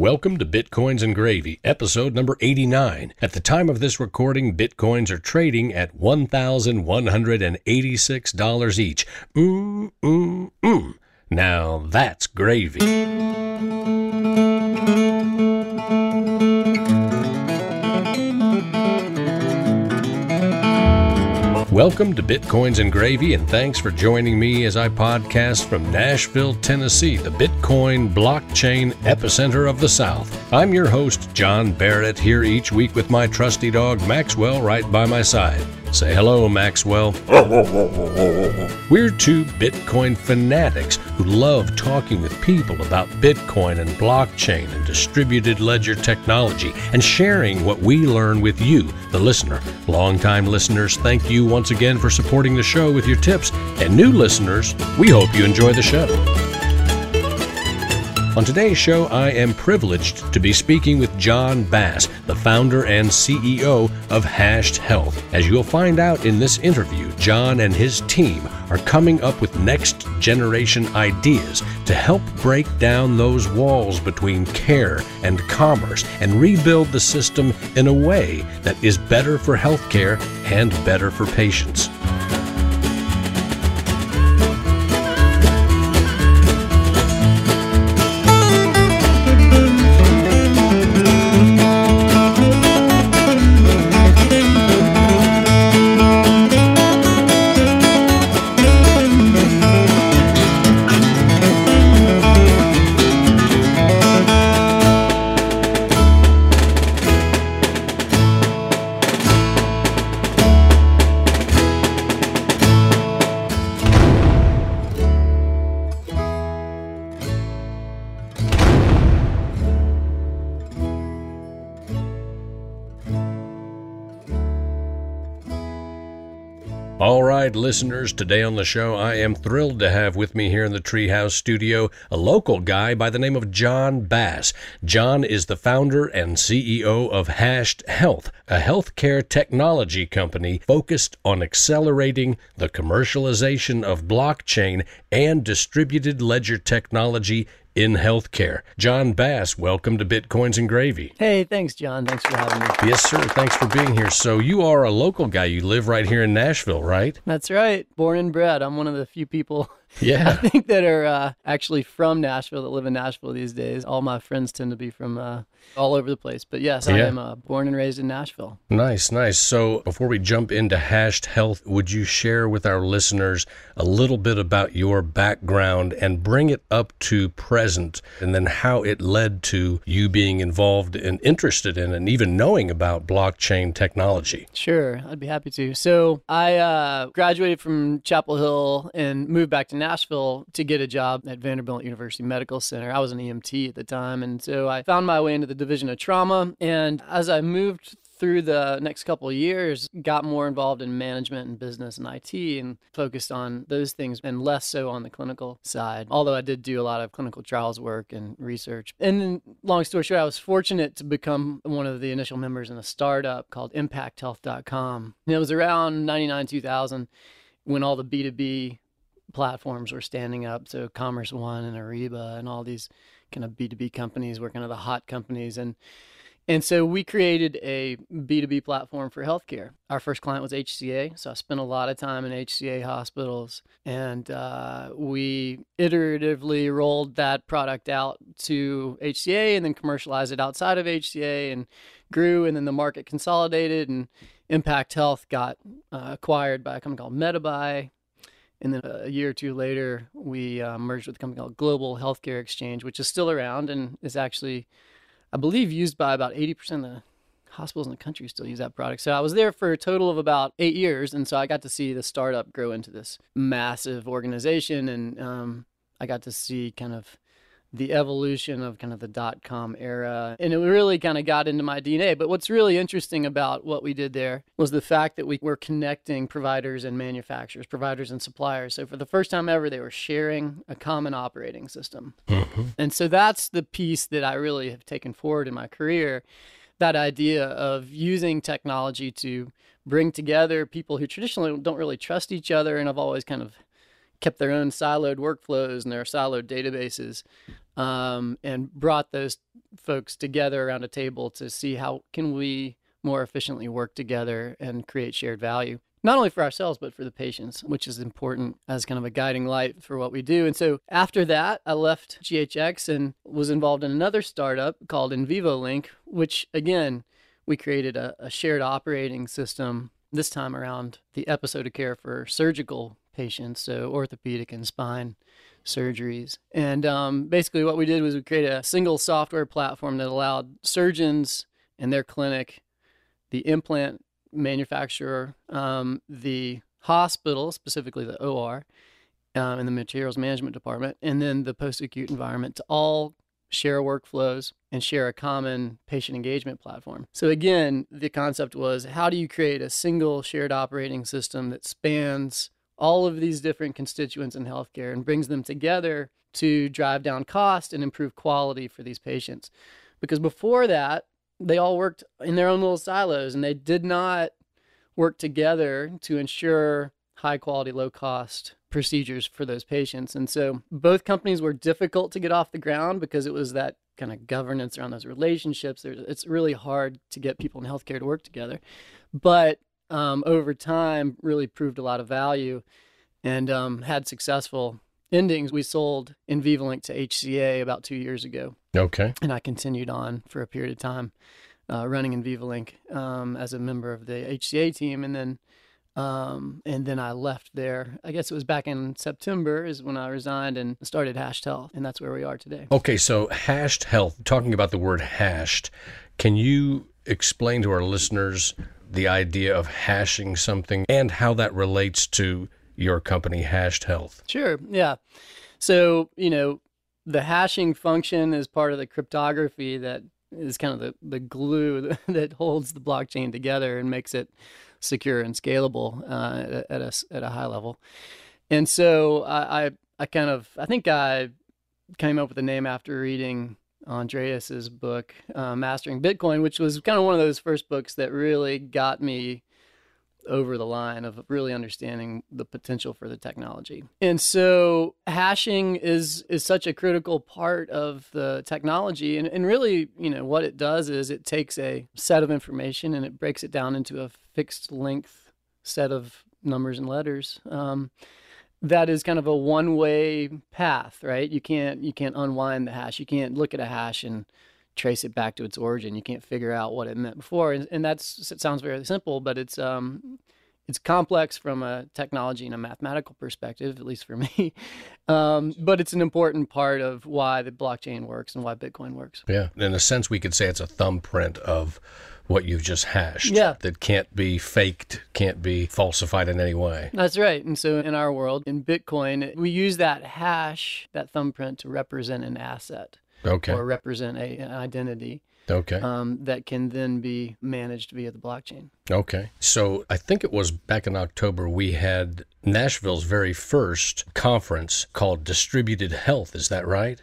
Welcome to Bitcoins and Gravy, episode number 89. At the time of this recording, Bitcoins are trading at $1,186 each. Mmm, mmm, mmm. Now that's gravy. Welcome to Bitcoins and Gravy, and thanks for joining me as I podcast from Nashville, Tennessee, the Bitcoin blockchain epicenter of the South. I'm your host, John Barrett, here each week with my trusty dog, Maxwell, right by my side. Say hello, Maxwell. We're two Bitcoin fanatics who love talking with people about Bitcoin and blockchain and distributed ledger technology and sharing what we learn with you, the listener. Longtime listeners, thank you once again for supporting the show with your tips. And new listeners, we hope you enjoy the show. On today's show, I am privileged to be speaking with John Bass, the founder and CEO of Hashed Health. As you'll find out in this interview, John and his team are coming up with next generation ideas to help break down those walls between care and commerce and rebuild the system in a way that is better for healthcare and better for patients. Right, listeners, today on the show, I am thrilled to have with me here in the Treehouse studio a local guy by the name of John Bass. John is the founder and CEO of Hashed Health, a healthcare technology company focused on accelerating the commercialization of blockchain and distributed ledger technology in healthcare. John Bass, welcome to Bitcoins and Gravy. Hey, thanks, John. Thanks for having me. Yes, sir. Thanks for being here. So, you are a local guy. You live right here in Nashville, right? That's right. Born and bred. I'm one of the few people Yeah. I think that are uh, actually from Nashville that live in Nashville these days. All my friends tend to be from uh, all over the place. But yes, I Yeah. am uh, born and raised in Nashville. Nice, nice. So, before we jump into Hashed Health, would you share with our listeners a little bit about your background and bring it up to present, and then how it led to you being involved and interested in and even knowing about blockchain technology? Sure, I'd be happy to. So I uh, graduated from Chapel Hill and moved back to Nashville to get a job at Vanderbilt University Medical Center. I was an EMT at the time, and so I found my way into the division of trauma. And as I moved through the next couple years, got more involved in management and business and IT, and focused on those things, and less so on the clinical side. Although I did do a lot of clinical trials work and research. And then, long story short, I was fortunate to become one of the initial members in a startup called ImpactHealth.com. And it was around 99, 2000 when all the B2B platforms were standing up. So Commerce One and Ariba and all these kind of B2B companies were kind of the hot companies. And and so we created a B2B platform for healthcare. Our first client was HCA. So I spent a lot of time in HCA hospitals. And uh, we iteratively rolled that product out to HCA and then commercialized it outside of HCA and grew. And then the market consolidated and Impact Health got uh, acquired by a company called Medibuy. And then a year or two later, we uh, merged with a company called Global Healthcare Exchange, which is still around and is actually, I believe, used by about 80% of the hospitals in the country still use that product. So I was there for a total of about eight years. And so I got to see the startup grow into this massive organization. And um, I got to see kind of the evolution of kind of the dot com era. And it really kind of got into my DNA. But what's really interesting about what we did there was the fact that we were connecting providers and manufacturers, providers and suppliers. So for the first time ever, they were sharing a common operating system. Mm-hmm. And so that's the piece that I really have taken forward in my career that idea of using technology to bring together people who traditionally don't really trust each other and have always kind of kept their own siloed workflows and their siloed databases um, and brought those folks together around a table to see how can we more efficiently work together and create shared value not only for ourselves but for the patients which is important as kind of a guiding light for what we do. And so after that i left ghx and was involved in another startup called InVivoLink which again we created a, a shared operating system this time around the episode of care for surgical patients so orthopedic and spine surgeries. And um, basically, what we did was we created a single software platform that allowed surgeons and their clinic, the implant manufacturer, um, the hospital, specifically the OR, um, and the materials management department, and then the post acute environment to all share workflows and share a common patient engagement platform. So, again, the concept was how do you create a single shared operating system that spans all of these different constituents in healthcare and brings them together to drive down cost and improve quality for these patients. Because before that, they all worked in their own little silos and they did not work together to ensure high quality, low cost procedures for those patients. And so both companies were difficult to get off the ground because it was that kind of governance around those relationships. It's really hard to get people in healthcare to work together. But um, over time really proved a lot of value and um, had successful endings. We sold InVivoLink to HCA about two years ago. Okay. And I continued on for a period of time uh, running InVivoLink um, as a member of the HCA team. And then um, and then I left there. I guess it was back in September is when I resigned and started Hashed Health, and that's where we are today. Okay, so Hashed Health. Talking about the word hashed, can you explain to our listeners the idea of hashing something and how that relates to your company, Hashed Health. Sure. Yeah. So, you know, the hashing function is part of the cryptography that is kind of the, the glue that holds the blockchain together and makes it secure and scalable uh, at, a, at a high level. And so I, I, I kind of, I think I came up with the name after reading Andreas's book, uh, Mastering Bitcoin, which was kind of one of those first books that really got me over the line of really understanding the potential for the technology. And so hashing is is such a critical part of the technology and, and really, you know, what it does is it takes a set of information and it breaks it down into a fixed length set of numbers and letters. Um, that is kind of a one way path, right? You can't you can't unwind the hash. You can't look at a hash and trace it back to its origin. You can't figure out what it meant before, and, and that's it sounds very simple, but it's um it's complex from a technology and a mathematical perspective, at least for me. Um, but it's an important part of why the blockchain works and why Bitcoin works. Yeah, in a sense, we could say it's a thumbprint of what you've just hashed. Yeah. That can't be faked, can't be falsified in any way. That's right. And so in our world, in Bitcoin, we use that hash, that thumbprint, to represent an asset. Okay. Or represent a, an identity. Okay. Um, that can then be managed via the blockchain. Okay. So I think it was back in October we had Nashville's very first conference called Distributed Health. Is that right?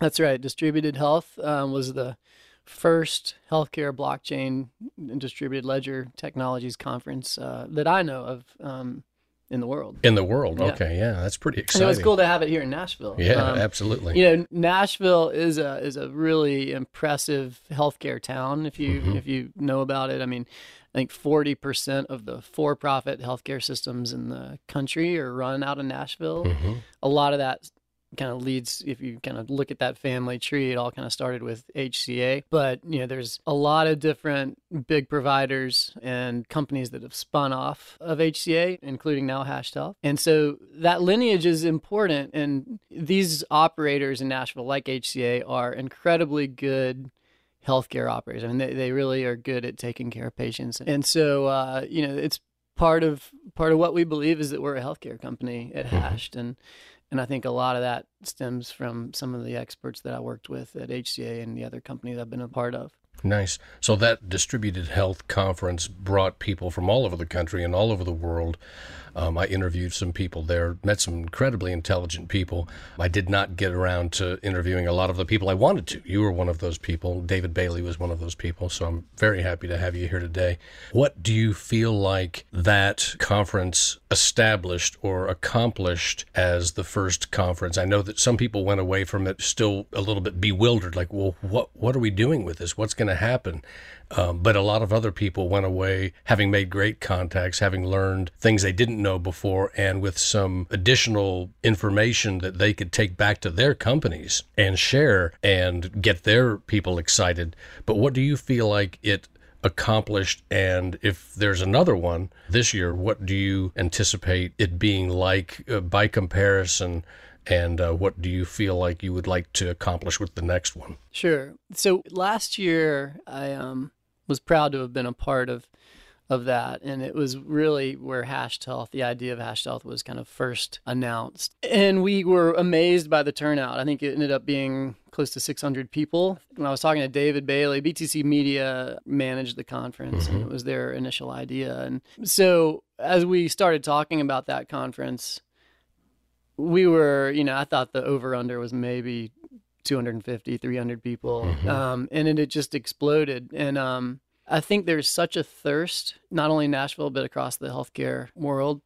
That's right. Distributed Health um, was the first healthcare blockchain and distributed ledger technologies conference uh, that I know of um, in the world. In the world, yeah. okay, yeah, that's pretty exciting. And it was cool to have it here in Nashville. Yeah, um, absolutely. You know, Nashville is a is a really impressive healthcare town. If you mm-hmm. if you know about it, I mean. I think 40% of the for profit healthcare systems in the country are run out of Nashville. Mm-hmm. A lot of that kind of leads if you kind of look at that family tree it all kind of started with hca but you know there's a lot of different big providers and companies that have spun off of hca including now hashed health. And so that lineage is important and these operators in nashville like hca are incredibly good healthcare operators. I mean they, they really are good at taking care of patients. And so uh, you know it's part of part of what we believe is that we're a healthcare company at mm-hmm. hashed. And and I think a lot of that stems from some of the experts that I worked with at HCA and the other companies I've been a part of. Nice. So that distributed health conference brought people from all over the country and all over the world. Um, I interviewed some people there, met some incredibly intelligent people. I did not get around to interviewing a lot of the people I wanted to. You were one of those people. David Bailey was one of those people. So I'm very happy to have you here today. What do you feel like that conference established or accomplished as the first conference? I know that some people went away from it still a little bit bewildered, like, well, what what are we doing with this? What's going to happen? Um, but a lot of other people went away having made great contacts, having learned things they didn't know before, and with some additional information that they could take back to their companies and share and get their people excited. But what do you feel like it accomplished? And if there's another one this year, what do you anticipate it being like uh, by comparison? and uh, what do you feel like you would like to accomplish with the next one? Sure. So last year, I um, was proud to have been a part of of that. And it was really where hashed health the idea of hashed health was kind of first announced. And we were amazed by the turnout. I think it ended up being close to 600 people. When i was talking to david bailey btc media managed the conference mm-hmm. and it was their initial idea. And so as we started talking about that conference we were you know i thought the over under was maybe 250 300 people. Mm-hmm. um, and it, it just exploded. And um, i think there's such a thirst not only in nashville but across the healthcare world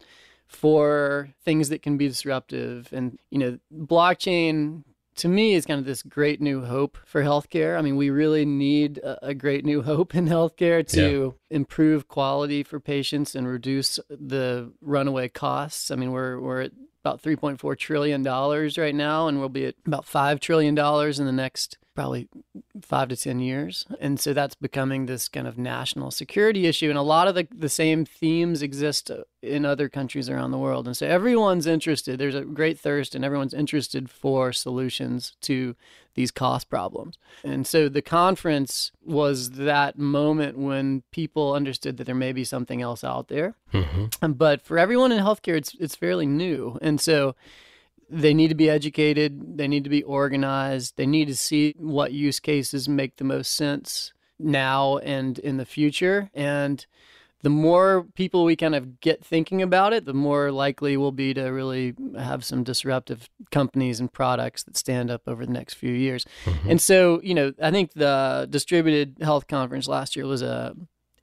for things that can be disruptive and you know blockchain to me is kind of this great new hope for healthcare. I mean, we really need a, a great new hope in healthcare to yeah. improve quality for patients and reduce the runaway costs. I mean, we're we're at about 3.4 trillion dollars right now and we'll be at about 5 trillion dollars in the next probably 5 to 10 years and so that's becoming this kind of national security issue and a lot of the, the same themes exist in other countries around the world and so everyone's interested there's a great thirst and everyone's interested for solutions to these cost problems. And so the conference was that moment when people understood that there may be something else out there. Mm-hmm. But for everyone in healthcare, it's it's fairly new, and so they need to be educated. They need to be organized. They need to see what use cases make the most sense now and in the future. And the more people we kind of get thinking about it, the more likely we'll be to really have some disruptive companies and products that stand up over the next few years. Mm-hmm. And so, you know, I think the distributed health conference last year was a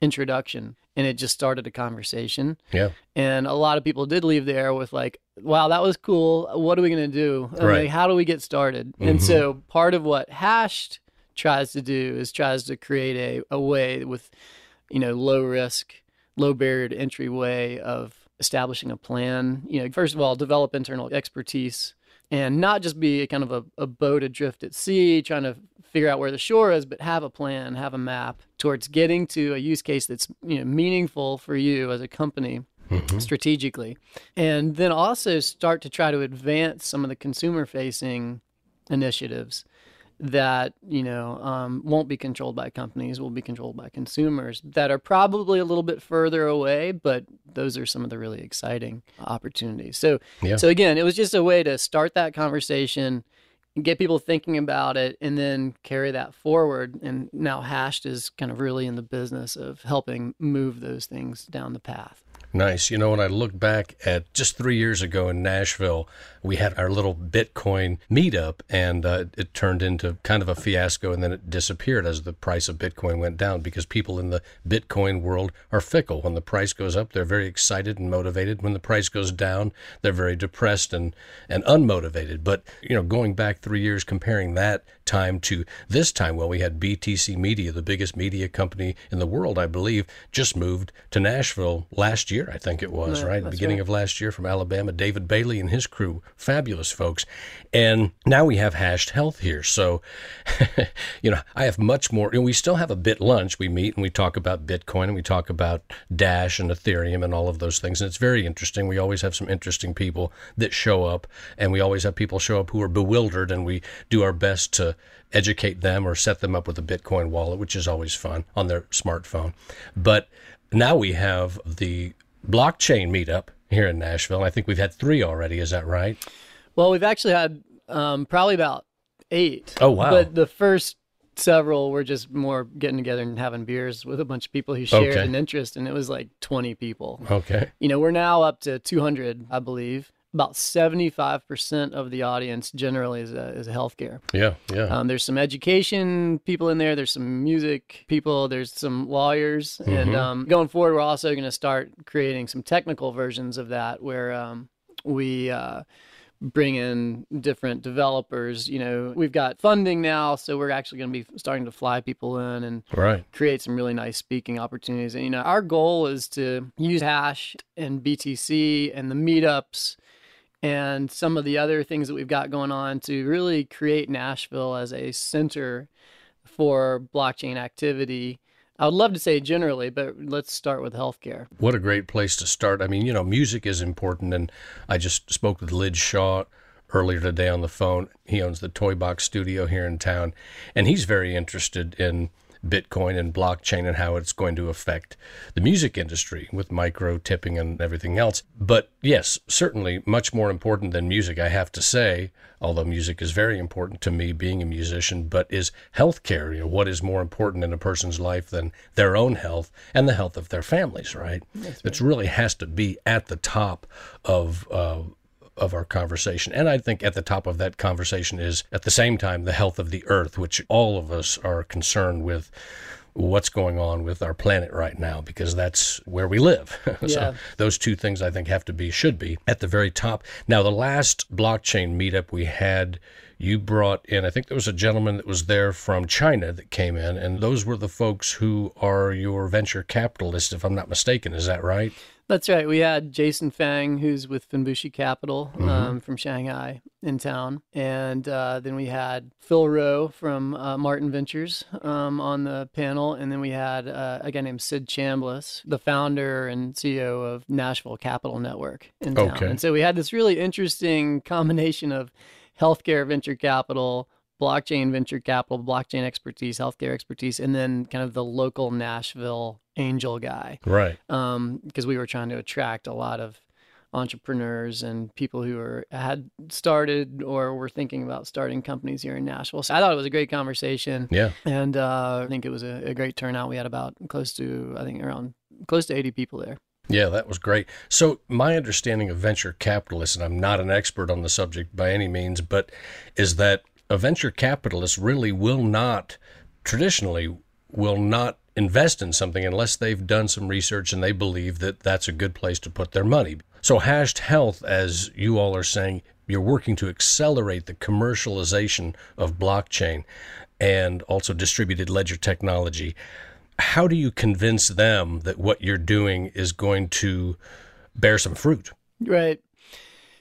introduction and it just started a conversation. Yeah. And a lot of people did leave there with like, wow, that was cool. What are we going to do? Right. Like, how do we get started? Mm-hmm. And so part of what Hashed tries to do is tries to create a, a way with, you know, low risk low barrier to entry way of establishing a plan. You know, first of all, develop internal expertise and not just be a kind of a, a boat adrift at sea trying to figure out where the shore is, but have a plan, have a map towards getting to a use case that's you know meaningful for you as a company. Mm-hmm. strategically and then also start to try to advance some of the consumer facing initiatives that you know um, won't be controlled by companies will be controlled by consumers that are probably a little bit further away but those are some of the really exciting opportunities. So yeah. so again it was just a way to start that conversation get people thinking about it and then carry that forward. And now hashed is kind of really in the business of helping move those things down the path Nice. You know, when I look back at just three years ago in Nashville, we had our little Bitcoin meetup, and uh, it turned into kind of a fiasco, and then it disappeared as the price of Bitcoin went down because people in the Bitcoin world are fickle. When the price goes up, they're very excited and motivated. When the price goes down, they're very depressed and, and unmotivated. But, you know, going back three years, comparing that time to this time, well, we had BTC Media, the biggest media company in the world, I believe, just moved to Nashville last year, I think it was, right? right? Beginning right. of last year from Alabama. David Bailey and his crew, fabulous folks. And now we have hashed health here. So, you know, I have much more. And we still have a bit lunch. We meet and we talk about Bitcoin and we talk about Dash and Ethereum and all of those things. And it's very interesting. We always have some interesting people that show up, and we always have people show up who are bewildered, and we do our best to educate them or set them up with a Bitcoin wallet, which is always fun on their smartphone. But now we have the blockchain meetup here in Nashville. I think we've had three already. Is that right? Well, we've actually had um, probably about eight. Oh wow! But the first several were just more getting together and having beers with a bunch of people who shared Okay. an interest, and it was like 20 people. Okay. You know, we're now up to 200, I believe. About 75% of the audience generally is, uh, is healthcare. Yeah. Yeah. Um, there's some education people in there. There's some music people. There's some lawyers. And Mhm. um, going forward, we're also going to start creating some technical versions of that where um, we uh, bring in different developers. You know, we've got funding now, so we're actually going to be starting to fly people in and right. create some really nice speaking opportunities. And, you know, our goal is to use Hash and BTC and the meetups and some of the other things that we've got going on to really create Nashville as a center for blockchain activity. I would love to say generally, but let's start with healthcare. What a great place to start. I mean, you know, music is important. And I just spoke with Lid Shaw earlier today on the phone. He owns the Toy Box studio here in town. And he's very interested in Bitcoin and blockchain and how it's going to affect the music industry with micro tipping and everything else. But yes, certainly much more important than music, I have to say, although music is very important to me being a musician, but is healthcare. You know, what is more important in a person's life than their own health and the health of their families, right? It really has to be at the top of uh, of our conversation. And I think at the top of that conversation is at the same time the health of the earth, which all of us are concerned with what's going on with our planet right now because that's where we live. Yeah. so those two things I think have to be should be at the very top. Now the last blockchain meetup we had you brought in I think there was a gentleman that was there from China that came in and those were the folks who are your venture capitalists if I'm not mistaken is that right? That's right. We had Jason Fang, who's with Fenbushi Capital um, from Shanghai in town. And uh, then we had Phil Rowe from uh, Martin Ventures um, on the panel. And then we had uh, a guy named Sid Chambless, the founder and CEO of Nashville Capital Network in town. Okay. And so we had this really interesting combination of healthcare venture capital, blockchain venture capital, blockchain expertise, healthcare expertise, and then kind of the local Nashville angel guy Right. um, because we were trying to attract a lot of entrepreneurs and people who were had started or were thinking about starting companies here in Nashville. So I thought it was a great conversation, Yeah. and uh, I think it was a, a great turnout. We had about close to I think around close to eighty people there. Yeah, that was great. So, my understanding of venture capitalists, and I'm not an expert on the subject by any means, but is that a venture capitalist really will not, traditionally, will not invest in something unless they've done some research and they believe that that's a good place to put their money. So, Hashed Health, as you all are saying, you're working to accelerate the commercialization of blockchain and also distributed ledger technology how do you convince them that what you're doing is going to bear some fruit? Right.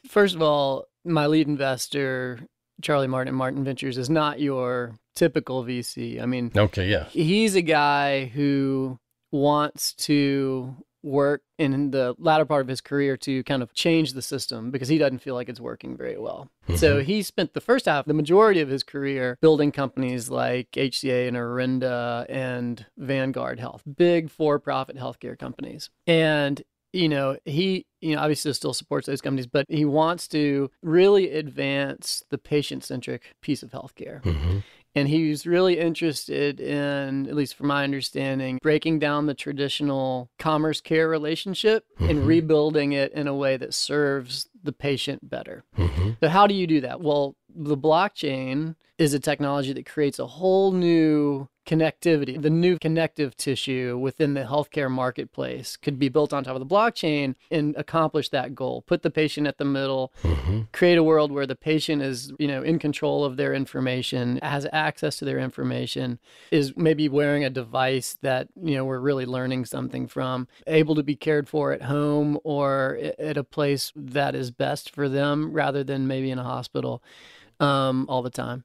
First of all, my lead investor, Charlie Martin Martin Ventures, is not your typical VC. I mean, Okay, yeah. he's a guy who wants to work in the latter part of his career to kind of change the system because he doesn't feel like it's working very well. So mm-hmm. he spent the first half, the majority of his career, building companies like HCA and OrNda and Vanguard Health, big for-profit healthcare companies. And you know, he, you know, obviously still supports those companies, but he wants to really advance the patient-centric piece of healthcare. hmm And he's really interested in, at least from my understanding, breaking down the traditional commerce care relationship and rebuilding it in a way that serves the patient better. hmm So, how do you do that? Well, the blockchain is a technology that creates a whole new connectivity. The new connective tissue within the healthcare marketplace could be built on top of the blockchain and accomplish that goal. Put the patient at the middle, hmm create a world where the patient is, you know, in control of their information, has access to their information, is maybe wearing a device that, you know, we're really learning something from, able to be cared for at home or at a place that is best for them rather than maybe in a hospital um, all the time.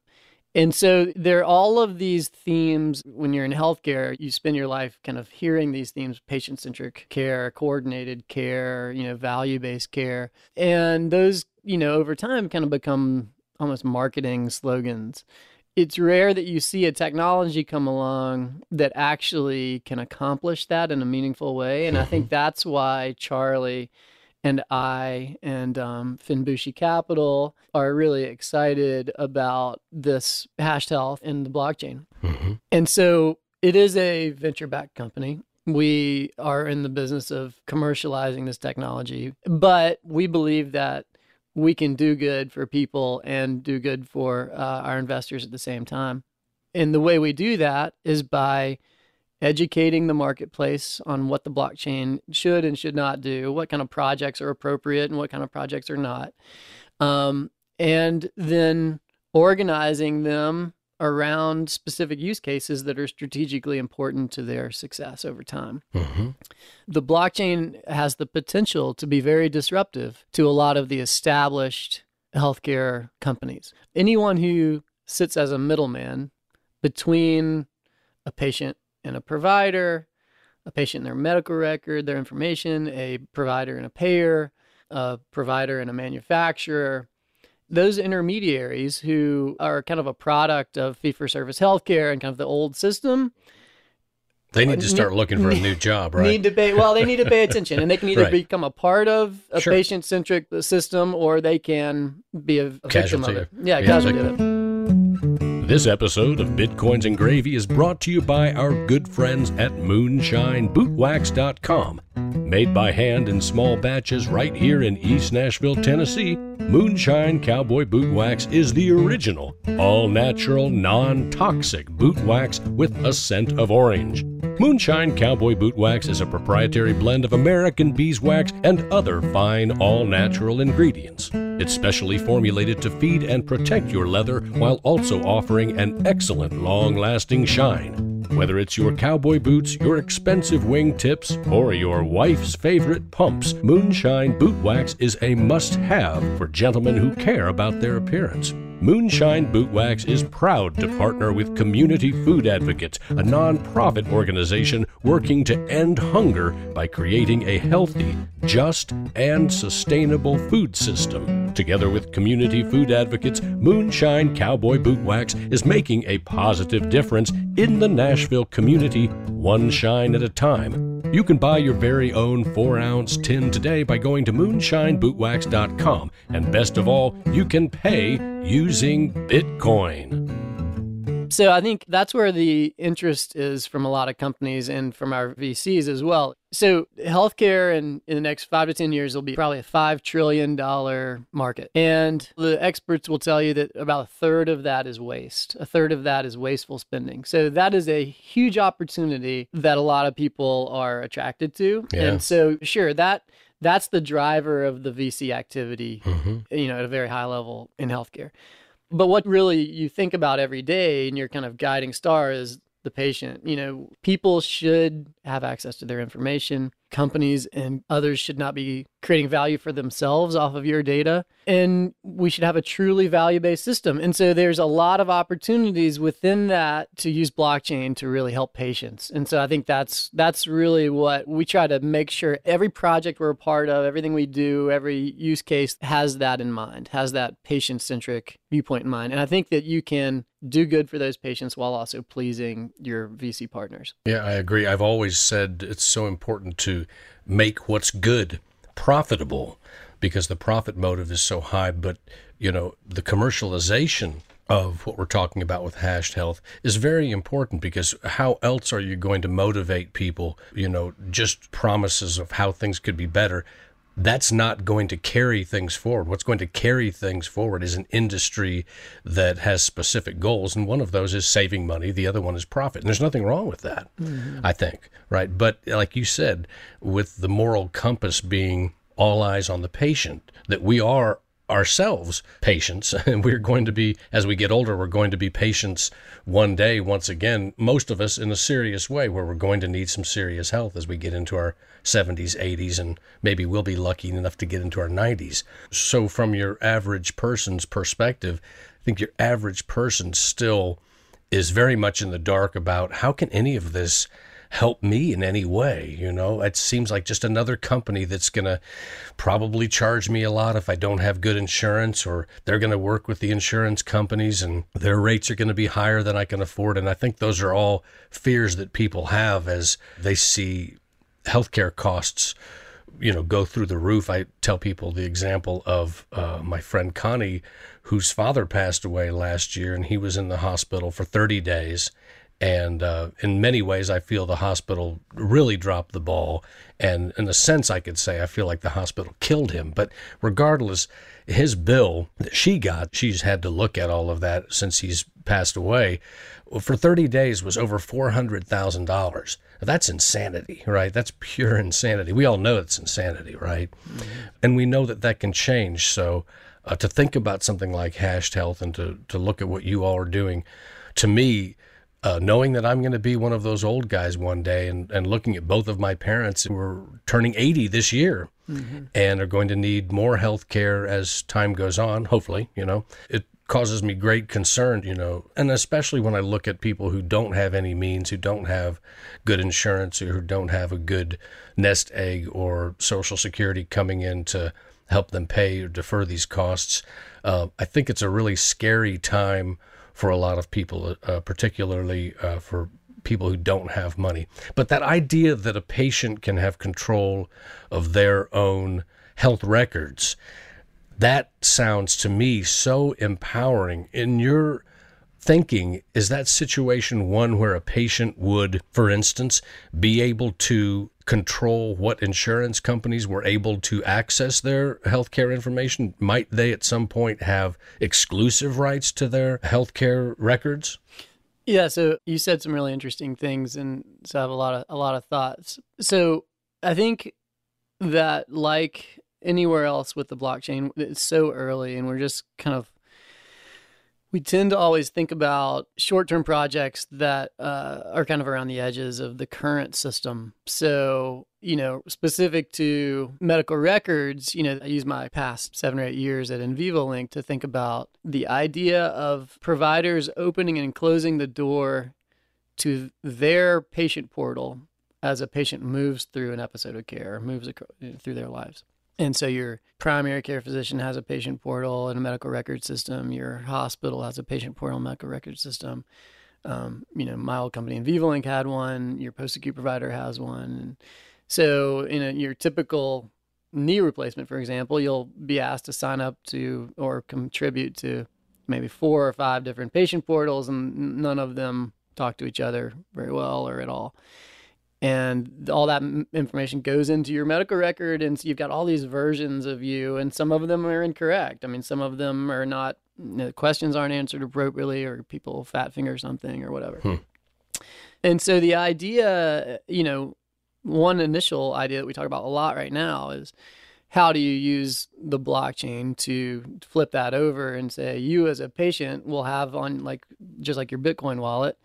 And so there are all of these themes when you're in healthcare, you spend your life kind of hearing these themes, patient-centric care, coordinated care, you know, value-based care. And those, you know, over time kind of become almost marketing slogans. It's rare that you see a technology come along that actually can accomplish that in a meaningful way. And I think that's why Charlie and I and um, Fenbushi Capital are really excited about this hashed health in the blockchain. Mm-hmm. And so it is a venture backed company. We are in the business of commercializing this technology, but we believe that we can do good for people and do good for uh, our investors at the same time. And the way we do that is by educating the marketplace on what the blockchain should and should not do, what kind of projects are appropriate and what kind of projects are not, um, and then organizing them around specific use cases that are strategically important to their success over time. Mm-hmm. The blockchain has the potential to be very disruptive to a lot of the established healthcare companies. Anyone who sits as a middleman between a patient and a provider, a patient and their medical record, their information, a provider and a payer, a provider and a manufacturer, those intermediaries who are kind of a product of fee for service healthcare and kind of the old system. They need to start looking for a new job, right? Need to pay well. They need to pay attention, and they can either right. become a part of a sure. patient-centric system, or they can be a, a victim of it. Yeah, yeah casualty of it. This episode of Bitcoins and Gravy is brought to you by our good friends at MoonshineBootwax.com. Made by hand in small batches right here in East Nashville, Tennessee, Moonshine Cowboy Boot Wax is the original, all natural, non toxic boot wax with a scent of orange. Moonshine Cowboy Boot Wax is a proprietary blend of American beeswax and other fine, all natural ingredients. It's specially formulated to feed and protect your leather while also offering an excellent long lasting shine. Whether it's your cowboy boots, your expensive wingtips, or your wife's favorite pumps, Moonshine Boot Wax is a must have for gentlemen who care about their appearance. Moonshine Boot Wax is proud to partner with Community Food Advocates, a nonprofit organization working to end hunger by creating a healthy, just, and sustainable food system. Together with Community Food Advocates, Moonshine Cowboy Boot Wax is making a positive difference in the Nashville community, one shine at a time. You can buy your very own 4 ounce tin today by going to moonshinebootwax.com. And best of all, you can pay using Bitcoin. So I think that's where the interest is from a lot of companies and from our VCs as well. So healthcare in, in the next five to 10 years will be probably a $5 trillion market. And the experts will tell you that about a third of that is waste. A third of that is wasteful spending. So that is a huge opportunity that a lot of people are attracted to. Yeah. And so sure, that that's the driver of the VC activity, mm-hmm. you know, at a very high level in healthcare. But what really you think about every day and your kind of guiding star is the patient. You know, people should have access to their information. Companies and others should not be creating value for themselves off of your data. And we should have a truly value based system. And so there's a lot of opportunities within that to use blockchain to really help patients. And so I think that's that's really what we try to make sure every project we're a part of, everything we do, every use case has that in mind, has that patient centric viewpoint in mind. And I think that you can do good for those patients while also pleasing your VC partners. Yeah, I agree. I've always said it's so important make what's good profitable because the profit motive is so high. But, you know, the commercialization of what we're talking about with hashed health is very important because how else are you going to motivate people, you know, just promises of how things could be better? That's not going to carry things forward. What's going to carry things forward is an industry that has specific goals. And one of those is saving money, the other one is profit. And there's nothing wrong with that, mm-hmm. I think, right? But like you said, with the moral compass being all eyes on the patient, that we are ourselves patients. And we're going to be as we get older we're going to be patients one day once again most of us in a serious way where we're going to need some serious health as we get into our 70s 80s and maybe we'll be lucky enough to get into our 90s so from your average person's perspective i think your average person still is very much in the dark about how can any of this help me in any way. You know, it seems like just another company that's going to probably charge me a lot if I don't have good insurance, or they're going to work with the insurance companies and their rates are going to be higher than I can afford. And I think those are all fears that people have as they see healthcare costs you know go through the roof. I tell people the example of uh, my friend Connie, whose father passed away last year, and he was in the hospital for 30 days. And uh, in many ways, I feel the hospital really dropped the ball. And in a sense, I could say I feel like the hospital killed him. But regardless, his bill that she got, she's had to look at all of that since he's passed away, for 30 days was over $400,000. That's insanity, right? That's pure insanity. We all know it's insanity, right? Mm-hmm. And we know that that can change. So uh, to think about something like Hashed Health and to, to look at what you all are doing, to me, uh, knowing that I'm going to be one of those old guys one day and, and looking at both of my parents who are turning 80 this year mm-hmm. and are going to need more health care as time goes on, hopefully, you know, it causes me great concern, you know, and especially when I look at people who don't have any means, who don't have good insurance, or who don't have a good nest egg or social security coming in to help them pay or defer these costs. Uh, I think it's a really scary time for a lot of people, uh, particularly uh, for people who don't have money. But that idea that a patient can have control of their own health records that sounds to me so empowering. In your thinking, is that situation one where a patient would, for instance, be able to control what insurance companies were able to access their healthcare information? Might they at some point have exclusive rights to their healthcare records? Yeah, so you said some really interesting things and so I have a lot of a lot of thoughts. So I think that like anywhere else with the blockchain. It's so early, and we're just kind of we tend to always think about short-term projects that uh, are kind of around the edges of the current system. So, you know, specific to medical records, you know, I use my past seven or eight years at InVivoLink to think about the idea of providers opening and closing the door to their patient portal as a patient moves through an episode of care, moves through their lives. And so your primary care physician has a patient portal and a medical record system. Your hospital has a patient portal and medical record system. Um, you know, my old company InVivoLink had one. Your post-acute provider has one. And so in a, your typical knee replacement, for example, you'll be asked to sign up to or contribute to maybe four or five different patient portals, and none of them talk to each other very well or at all and all that information goes into your medical record and so you've got all these versions of you and some of them are incorrect i mean some of them are not you know, questions aren't answered appropriately or people fat finger something or whatever hmm. and so the idea you know one initial idea that we talk about a lot right now is how do you use the blockchain to flip that over and say you as a patient will have on like just like your bitcoin wallet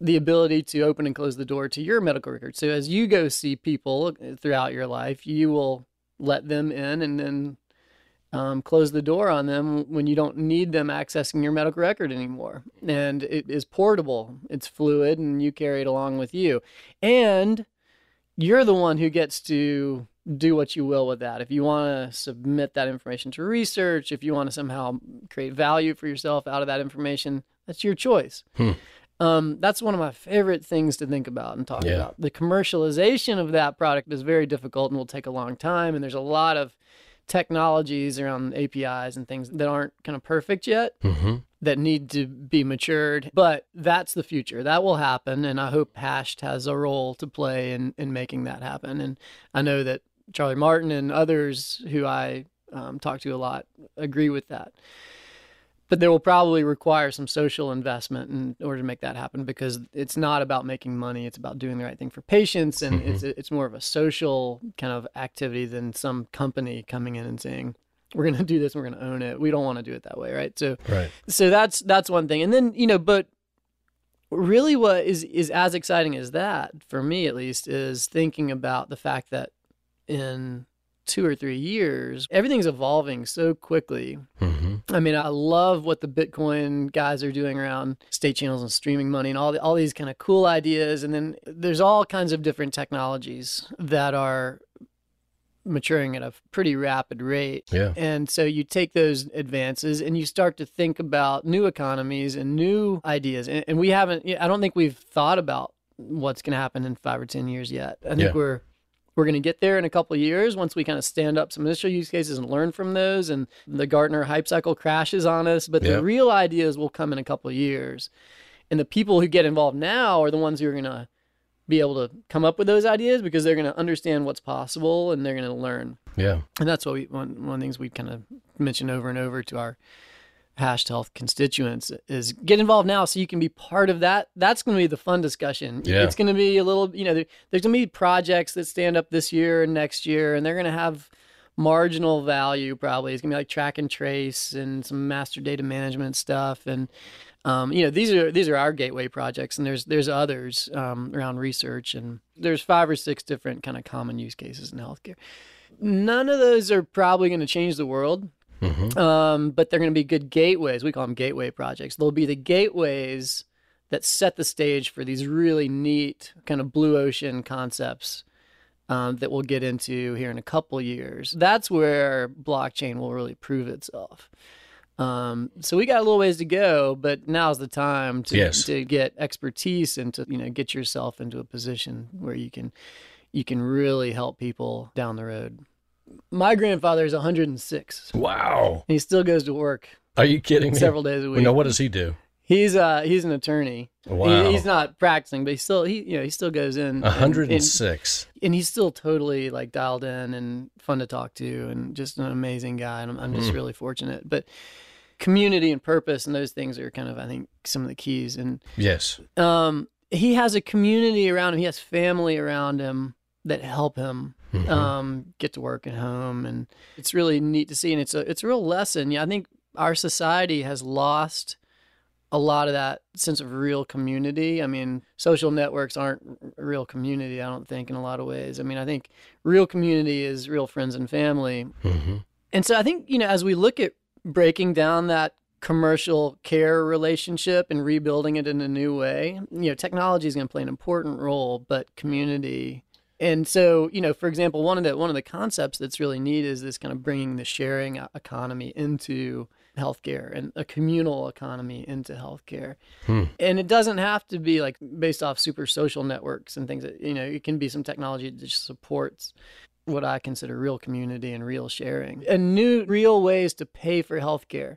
the ability to open and close the door to your medical record. So as you go see people throughout your life, you will let them in and then um, close the door on them when you don't need them accessing your medical record anymore. And it is portable, it's fluid, and you carry it along with you. And you're the one who gets to do what you will with that. If you want to submit that information to research, if you want to somehow create value for yourself out of that information, that's your choice. Hmm. Um, that's one of my favorite things to think about and talk yeah. about. The commercialization of that product is very difficult and will take a long time. And there's a lot of technologies around APIs and things that aren't kind of perfect yet mm-hmm. that need to be matured. But that's the future. That will happen. And I hope Hashed has a role to play in, in making that happen. And I know that Charlie Martin and others who I um, talk to a lot agree with that but there will probably require some social investment in order to make that happen because it's not about making money it's about doing the right thing for patients and mm-hmm. it's it's more of a social kind of activity than some company coming in and saying we're going to do this we're going to own it we don't want to do it that way right so right. so that's that's one thing and then you know but really what is is as exciting as that for me at least is thinking about the fact that in two or three years, everything's evolving so quickly. Mm-hmm. I mean, I love what the Bitcoin guys are doing around state channels and streaming money and all the, all these kind of cool ideas. And then there's all kinds of different technologies that are maturing at a pretty rapid rate. Yeah. And so you take those advances and you start to think about new economies and new ideas. And, and we haven't, I don't think we've thought about what's going to happen in five or 10 years yet. I think yeah. we're we're going to get there in a couple of years once we kind of stand up some initial use cases and learn from those and the Gartner hype cycle crashes on us. But Yep. the real ideas will come in a couple of years. And the people who get involved now are the ones who are going to be able to come up with those ideas because they're going to understand what's possible and they're going to learn. Yeah. And that's what we one, one of the things we kind of mention over and over to our hashed health constituents is get involved now so you can be part of that. That's going to be the fun discussion. Yeah. It's going to be a little, you know, there, there's going to be projects that stand up this year and next year, and they're going to have marginal value probably. It's going to be like track and trace and some master data management stuff. And, um, you know, these are these are our gateway projects, and there's there's others um, around research, and there's five or six different kind of common use cases in healthcare. None of those are probably going to change the world, hmm um, but they're going to be good gateways. We call them gateway projects. They'll be the gateways that set the stage for these really neat kind of blue ocean concepts um, that we'll get into here in a couple years. That's where blockchain will really prove itself. Um, so we got a little ways to go, but now's the time to, Yes. to get expertise and to you know get yourself into a position where you can you can really help people down the road. My grandfather is 106. Wow. And He still goes to work Are you kidding me? several days a week. now, what does he do? He's uh he's an attorney. He- Wow. he's not practicing, but he still he you know he still goes in. and- and- 106. and he's still totally like dialed in and fun to talk to and just an amazing guy and I'm, I'm just Mm. really fortunate but community and purpose and those things are kind of i think some of the keys and Yes. um, he has a community around him he has family around him that help him Mhm. um, get to work at home and it's really neat to see and it's a it's a real lesson yeah i think our society has lost a lot of that sense of real community i mean social networks aren't r- real community i don't think in a lot of ways i mean i think real community is real friends and family Mhm. and so I think, you know, as we look at breaking down that commercial care relationship and rebuilding it in a new way, you know, technology is going to play an important role, but community. And so, you know, for example, one of the one of the concepts that's really neat is this kind of bringing the sharing economy into healthcare and a communal economy into healthcare. Hmm. And it doesn't have to be like based off super social networks and things that, you know, it can be some technology that just supports what I consider real community and real sharing and new real ways to pay for healthcare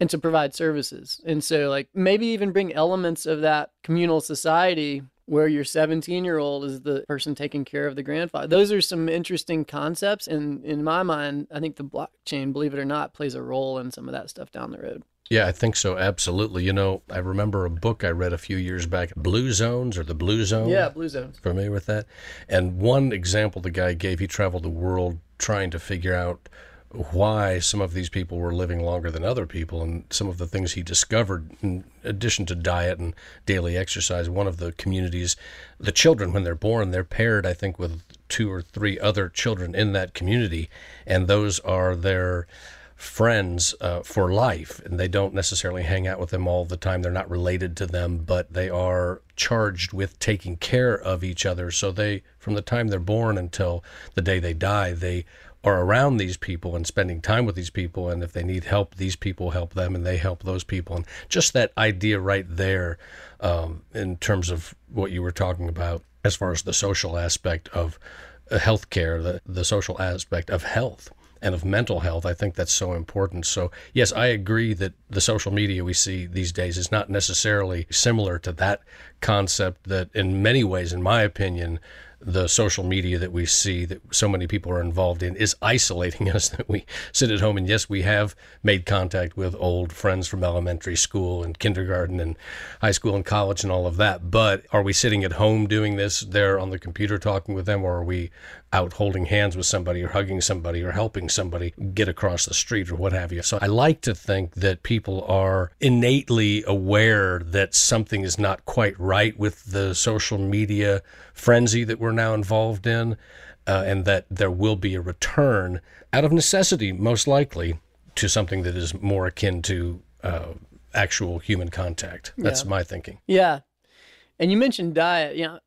and to provide services. And so like maybe even bring elements of that communal society where your 17 year old is the person taking care of the grandfather. Those are some interesting concepts. And in my mind, I think the blockchain, believe it or not, plays a role in some of that stuff down the road. Yeah, I think so. Absolutely. You know, I remember a book I read a few years back, Blue Zones or the Blue Zone. Yeah, Blue Zones. Familiar with that? And one example the guy gave, he traveled the world trying to figure out why some of these people were living longer than other people and some of the things he discovered in addition to diet and daily exercise one of the communities the children when they're born they're paired i think with two or three other children in that community and those are their friends uh, for life, and they don't necessarily hang out with them all the time. They're not related to them, but they are charged with taking care of each other. So they, from the time they're born until the day they die, they are around these people and spending time with these people. And if they need help, these people help them, and they help those people. And just that idea right there, um, in terms of what you were talking about, as far as the social aspect of uh, healthcare, the the social aspect of health and of mental health. I think that's so important. So, yes, I agree that the social media we see these days is not necessarily similar to that concept, that in many ways, in my opinion, the social media that we see that so many people are involved in is isolating us that we sit at home and yes we have made contact with old friends from elementary school and kindergarten and high school and college and all of that but are we sitting at home doing this there on the computer talking with them or are we out holding hands with somebody or hugging somebody or helping somebody get across the street or what have you. So I like to think that people are innately aware that something is not quite right with the social media frenzy that we're now involved in, uh, and that there will be a return out of necessity, most likely, to something that is more akin to uh, actual human contact. That's Yeah. my thinking. Yeah. And you mentioned diet. You know,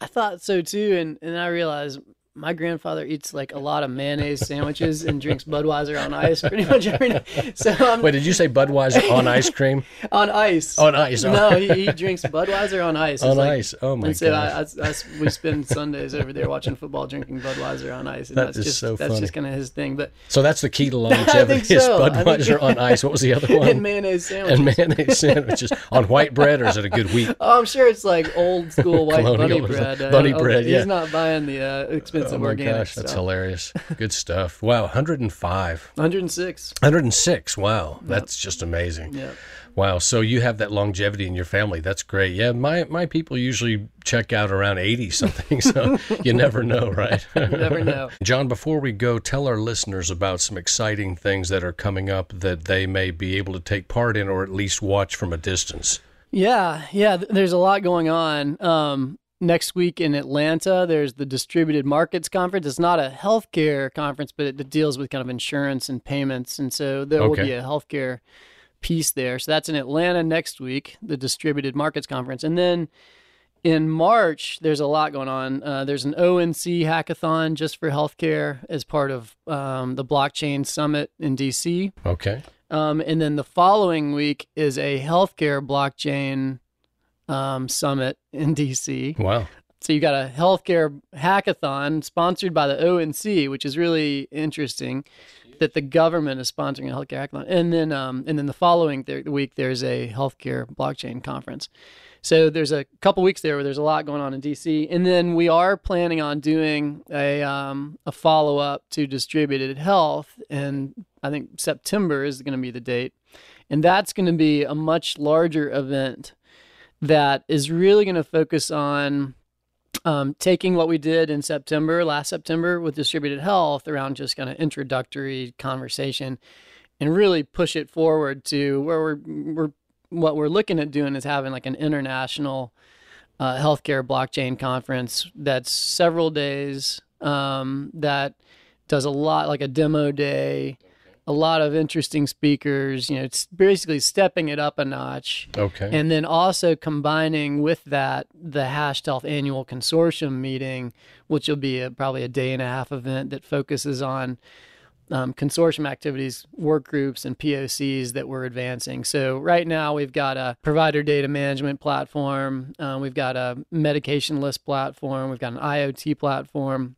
I thought so too. And, and I realized my grandfather eats like a lot of mayonnaise sandwiches and drinks Budweiser on ice pretty much every night. So um, Wait, did you say Budweiser on ice cream? on ice. On ice. No, he, he drinks Budweiser on ice. It's on like- ice. Oh my and so. I, I, I- we spend Sundays over there watching football, drinking Budweiser on ice, and That that's is just so that's just kind of his thing. But so that's the key to longevity is so. Budweiser on ice. What was the other one? and mayonnaise sandwiches. and mayonnaise sandwiches on white bread, or is it a good wheat? Oh, I'm sure it's like old school white bunny bread. Bunny oh, bread, He's yeah. not buying the uh, expensive Oh my organic gosh, that's stuff. hilarious. Good stuff. Wow, 105. 106. 106. Wow, that's just amazing. Yeah. Wow, so you have that longevity in your family. That's great. Yeah, my my people usually check out around 80 something, so you never know, right? Never know. John, before we go, tell our listeners about some exciting things that are coming up that they may be able to take part in or at least watch from a distance. Yeah, yeah. There's a lot going on. Um, next week in Atlanta, there's the Distributed Markets Conference. It's not a healthcare conference, but it deals with kind of insurance and payments, and so there will be a healthcare piece there. So that's in Atlanta next week, the Distributed Markets Conference, and then in March, there's a lot going on. Uh, there's an ONC hackathon just for healthcare as part of um, the Blockchain Summit in DC. Okay. Um, and then the following week is a healthcare blockchain um, summit in DC. Wow. So you got a healthcare hackathon sponsored by the ONC, which is really interesting that the government is sponsoring a healthcare hackathon. And then, um, and then the following th- week, there's a healthcare blockchain conference. So there's a couple weeks there where there's a lot going on in DC, and then we are planning on doing a um, a follow up to distributed health, and I think September is going to be the date, and that's going to be a much larger event that is really going to focus on um, taking what we did in September, last September, with distributed health around just kind of introductory conversation, and really push it forward to where we're we're what we're looking at doing is having like an international uh, healthcare blockchain conference that's several days um, that does a lot like a demo day a lot of interesting speakers you know it's basically stepping it up a notch Okay. and then also combining with that the hashed health annual consortium meeting which will be a, probably a day and a half event that focuses on um, consortium activities, work groups, and POCs that we're advancing. So right now we've got a provider data management platform, uh, we've got a medication list platform, we've got an IoT platform.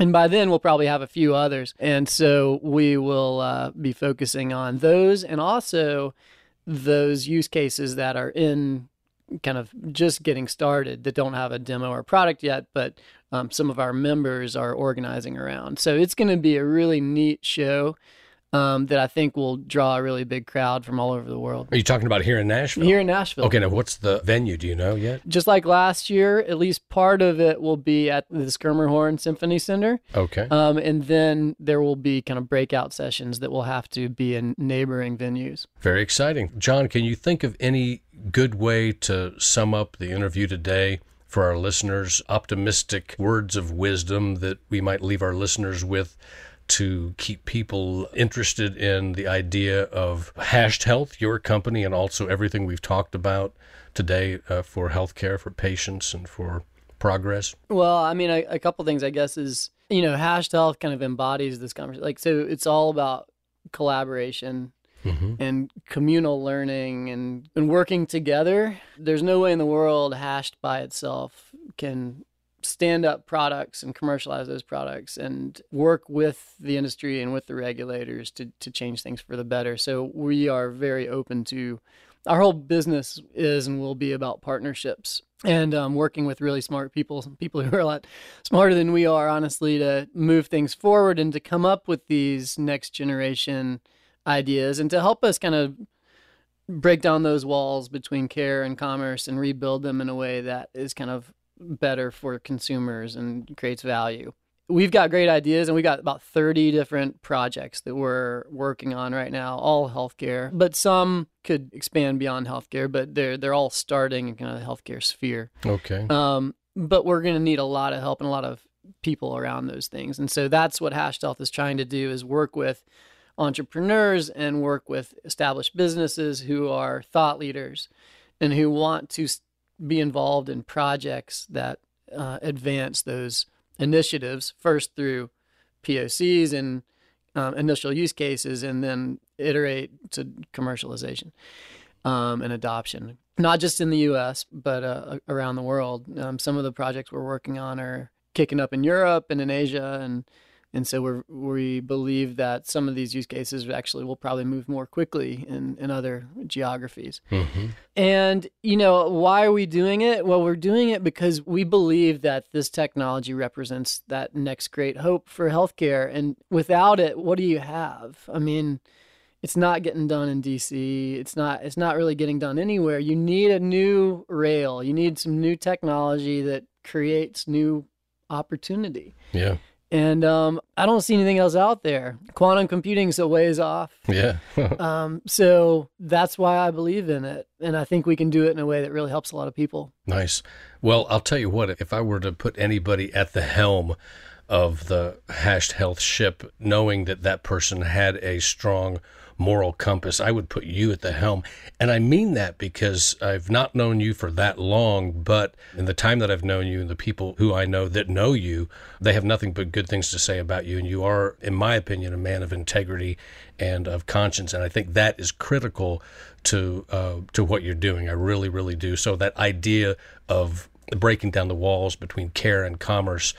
And by then, we'll probably have a few others. And so we will uh, be focusing on those and also those use cases that are in kind of just getting started that don't have a demo or product yet, but um, some of our members are organizing around. So it's going to be a really neat show um, that I think will draw a really big crowd from all over the world. Are you talking about here in Nashville? Here in Nashville. Okay, now what's the venue? Do you know yet? Just like last year, at least part of it will be at the Schermerhorn Symphony Center. Okay. Um, and then there will be kind of breakout sessions that will have to be in neighboring venues. Very exciting. John, can you think of any good way to sum up the interview today for our listeners? Optimistic words of wisdom that we might leave our listeners with to keep people interested in the idea of Hashed Health, your company, and also everything we've talked about today uh, for healthcare, for patients, and for progress? Well, I mean, a, a couple things, I guess, is, you know, hashed health kind of embodies this conversation. Like, so it's all about collaboration Mm-hmm. and communal learning and, and working together. There's no way in the world hashed by itself can stand up products and commercialize those products and work with the industry and with the regulators to, to change things for the better. So we are very open to our whole business is and will be about partnerships and um, working with really smart people, people who are a lot smarter than we are, honestly, to move things forward and to come up with these next generation ideas and to help us kind of break down those walls between care and commerce and rebuild them in a way that is kind of better for consumers and creates value. We've got great ideas and we've got about 30 different projects that we're working on right now, all healthcare, but some could expand beyond healthcare, but they're they're all starting in kind of the healthcare sphere. Okay. Um, but we're going to need a lot of help and a lot of people around those things. And so that's what Hashed Health is trying to do is work with entrepreneurs and work with established businesses who are thought leaders and who want to be involved in projects that uh, advance those initiatives first through POCs and um, initial use cases, and then iterate to commercialization um, and adoption. Not just in the U.S., but uh, around the world. Um, some of the projects we're working on are kicking up in Europe and in Asia, and and so we we believe that some of these use cases actually will probably move more quickly in, in other geographies. Mm-hmm. And, you know, why are we doing it? Well, we're doing it because we believe that this technology represents that next great hope for healthcare. And without it, what do you have? I mean, it's not getting done in DC. It's not it's not really getting done anywhere. You need a new rail. You need some new technology that creates new opportunity. Yeah. And um, I don't see anything else out there. Quantum computing's a ways off. Yeah. um, so that's why I believe in it. And I think we can do it in a way that really helps a lot of people. Nice. Well, I'll tell you what, if I were to put anybody at the helm of the hashed health ship, knowing that that person had a strong moral compass, I would put you at the helm. And I mean that because I've not known you for that long, but in the time that I've known you and the people who I know that know you, they have nothing but good things to say about you. And you are, in my opinion, a man of integrity and of conscience. And I think that is critical to uh, to what you're doing. I really, really do. So that idea of breaking down the walls between care and commerce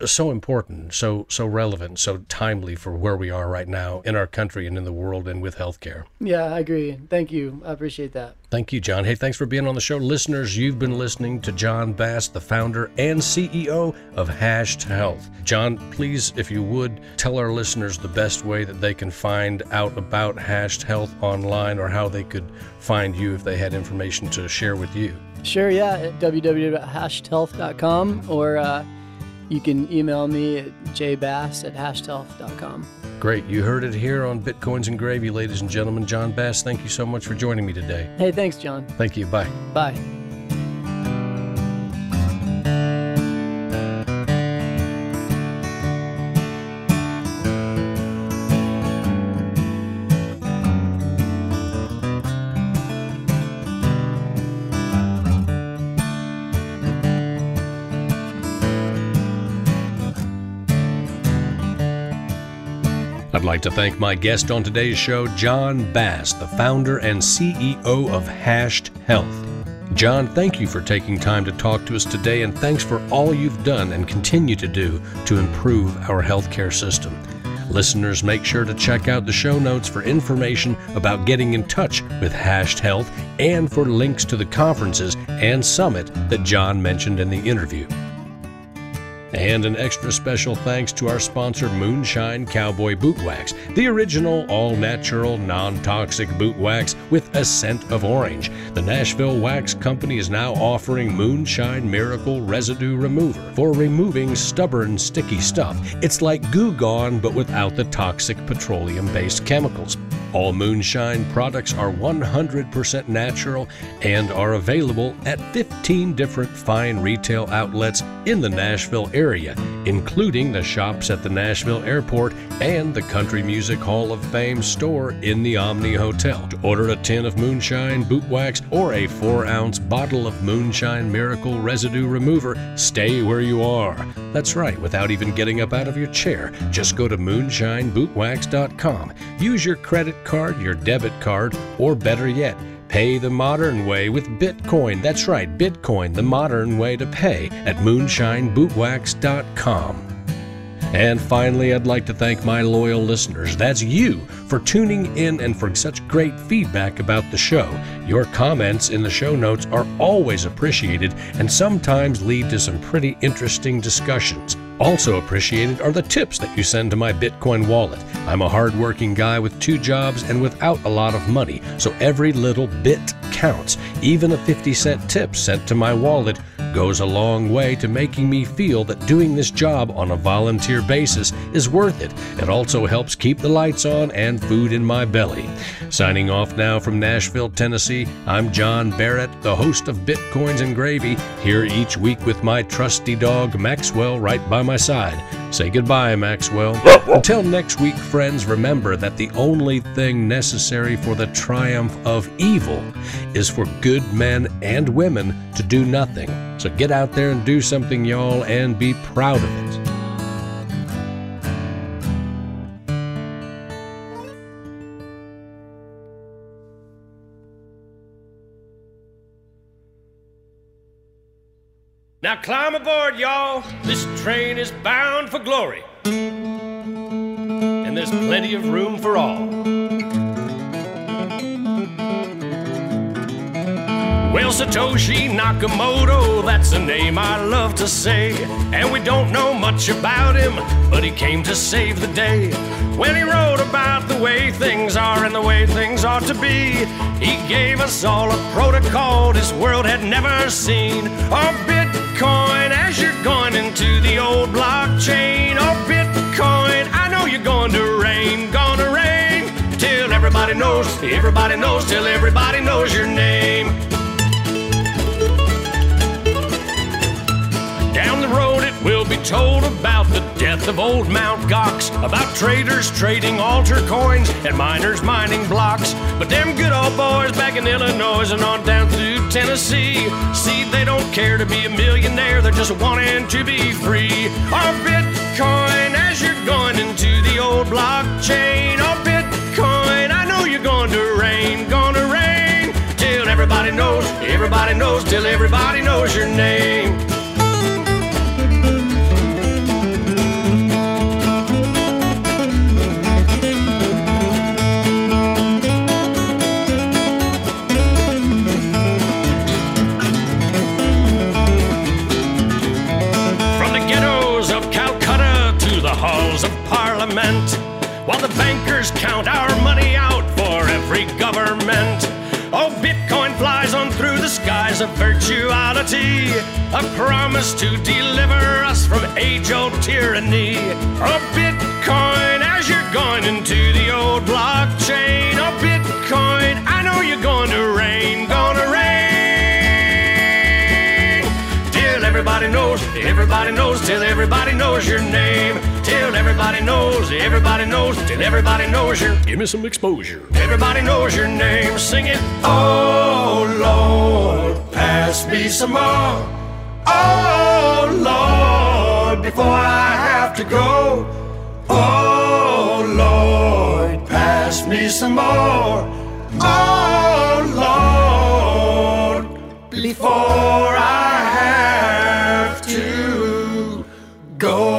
uh, so important so so relevant so timely for where we are right now in our country and in the world and with healthcare. Yeah i agree. Thank you. I appreciate that. Thank you john. Hey thanks for being on the show. Listeners you've been listening to john bass the founder and ceo of hashed health. John please if you would tell our listeners the best way that they can find out about hashed health online or how they could find you if they had information to share with you Sure, yeah, at www.hashedhealth.com or uh, you can email me at jbass at hashedhealth.com. Great. You heard it here on Bitcoins and Gravy, ladies and gentlemen. John Bass, thank you so much for joining me today. Hey, thanks, John. Thank you. Bye. Bye. Like to thank my guest on today's show, John Bass, the founder and CEO of Hashed Health. John, thank you for taking time to talk to us today, and thanks for all you've done and continue to do to improve our healthcare system. Listeners, make sure to check out the show notes for information about getting in touch with Hashed Health and for links to the conferences and summit that John mentioned in the interview. And an extra special thanks to our sponsor, Moonshine Cowboy Boot Wax, the original all natural, non toxic boot wax with a scent of orange. The Nashville Wax Company is now offering Moonshine Miracle Residue Remover for removing stubborn, sticky stuff. It's like Goo Gone, but without the toxic petroleum based chemicals. All Moonshine products are 100% natural and are available at 15 different fine retail outlets in the Nashville area, including the shops at the Nashville Airport and the Country Music Hall of Fame store in the Omni Hotel. To order a tin of Moonshine boot wax or a 4 ounce bottle of Moonshine Miracle Residue Remover, stay where you are. That's right, without even getting up out of your chair, just go to moonshinebootwax.com. Use your credit card, your debit card, or better yet, Pay the modern way with Bitcoin. That's right, Bitcoin, the modern way to pay at moonshinebootwax.com. And finally, I'd like to thank my loyal listeners. That's you for tuning in and for such great feedback about the show. Your comments in the show notes are always appreciated and sometimes lead to some pretty interesting discussions. Also appreciated are the tips that you send to my Bitcoin wallet. I'm a hardworking guy with two jobs and without a lot of money, so every little bit counts. Even a 50 cent tip sent to my wallet goes a long way to making me feel that doing this job on a volunteer basis is worth it. It also helps keep the lights on and food in my belly. Signing off now from Nashville, Tennessee, I'm John Barrett, the host of Bitcoins and Gravy, here each week with my trusty dog Maxwell right by my side. Say goodbye, Maxwell. Until next week, friends, remember that the only thing necessary for the triumph of evil is for good men and women to do nothing. So get out there and do something, y'all, and be proud of it. Climb aboard, y'all. This train is bound for glory. And there's plenty of room for all. Well, Satoshi Nakamoto, that's a name I love to say. And we don't know much about him, but he came to save the day. When he wrote about the way things are and the way things ought to be, he gave us all a protocol this world had never seen. A Bitcoin as you're going into the old blockchain. Oh, Bitcoin, I know you're going to reign, gonna reign. Till everybody knows, everybody knows, till everybody knows your name. Told about the death of old Mount Gox, about traders trading altcoins and miners mining blocks. But them good old boys back in Illinois and on down through Tennessee, see, they don't care to be a millionaire, they're just wanting to be free. Our Bitcoin, as you're going into the old blockchain, our Bitcoin, I know you're going to reign, gonna reign, till everybody knows, everybody knows, till everybody knows your name. Bankers count our money out for every government. Oh, Bitcoin flies on through the skies of virtuality, a promise to deliver us from age old tyranny. Oh, Bitcoin, as you're going into the old blockchain. Oh, Bitcoin, I know you're going to reign, gonna reign. Till everybody knows, everybody knows, till everybody knows your name. Till everybody knows, everybody knows, till everybody knows your. Give me some exposure. Everybody knows your name. Sing it. Oh Lord, pass me some more. Oh Lord, before I have to go. Oh Lord, pass me some more. Oh Lord, before I have to go.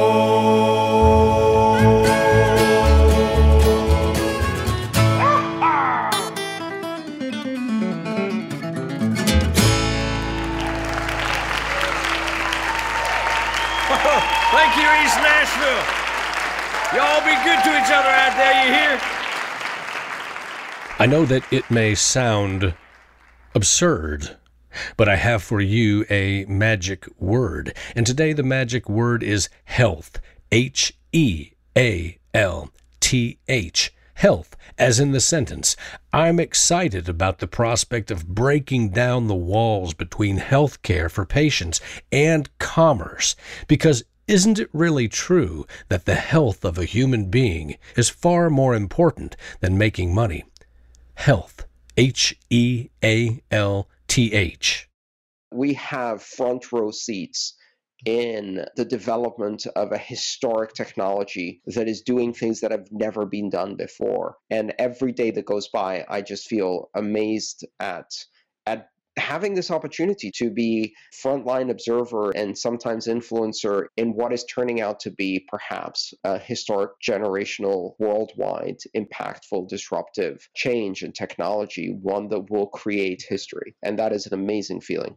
Each other out there, you hear? I know that it may sound absurd, but I have for you a magic word. And today the magic word is health. H E A L T H. Health, as in the sentence. I'm excited about the prospect of breaking down the walls between healthcare for patients and commerce, because isn't it really true that the health of a human being is far more important than making money? Health. H E A L T H. we have front row seats in the development of a historic technology that is doing things that have never been done before. And every day that goes by, I just feel amazed at having this opportunity to be frontline observer and sometimes influencer in what is turning out to be perhaps a historic generational worldwide impactful disruptive change in technology one that will create history and that is an amazing feeling.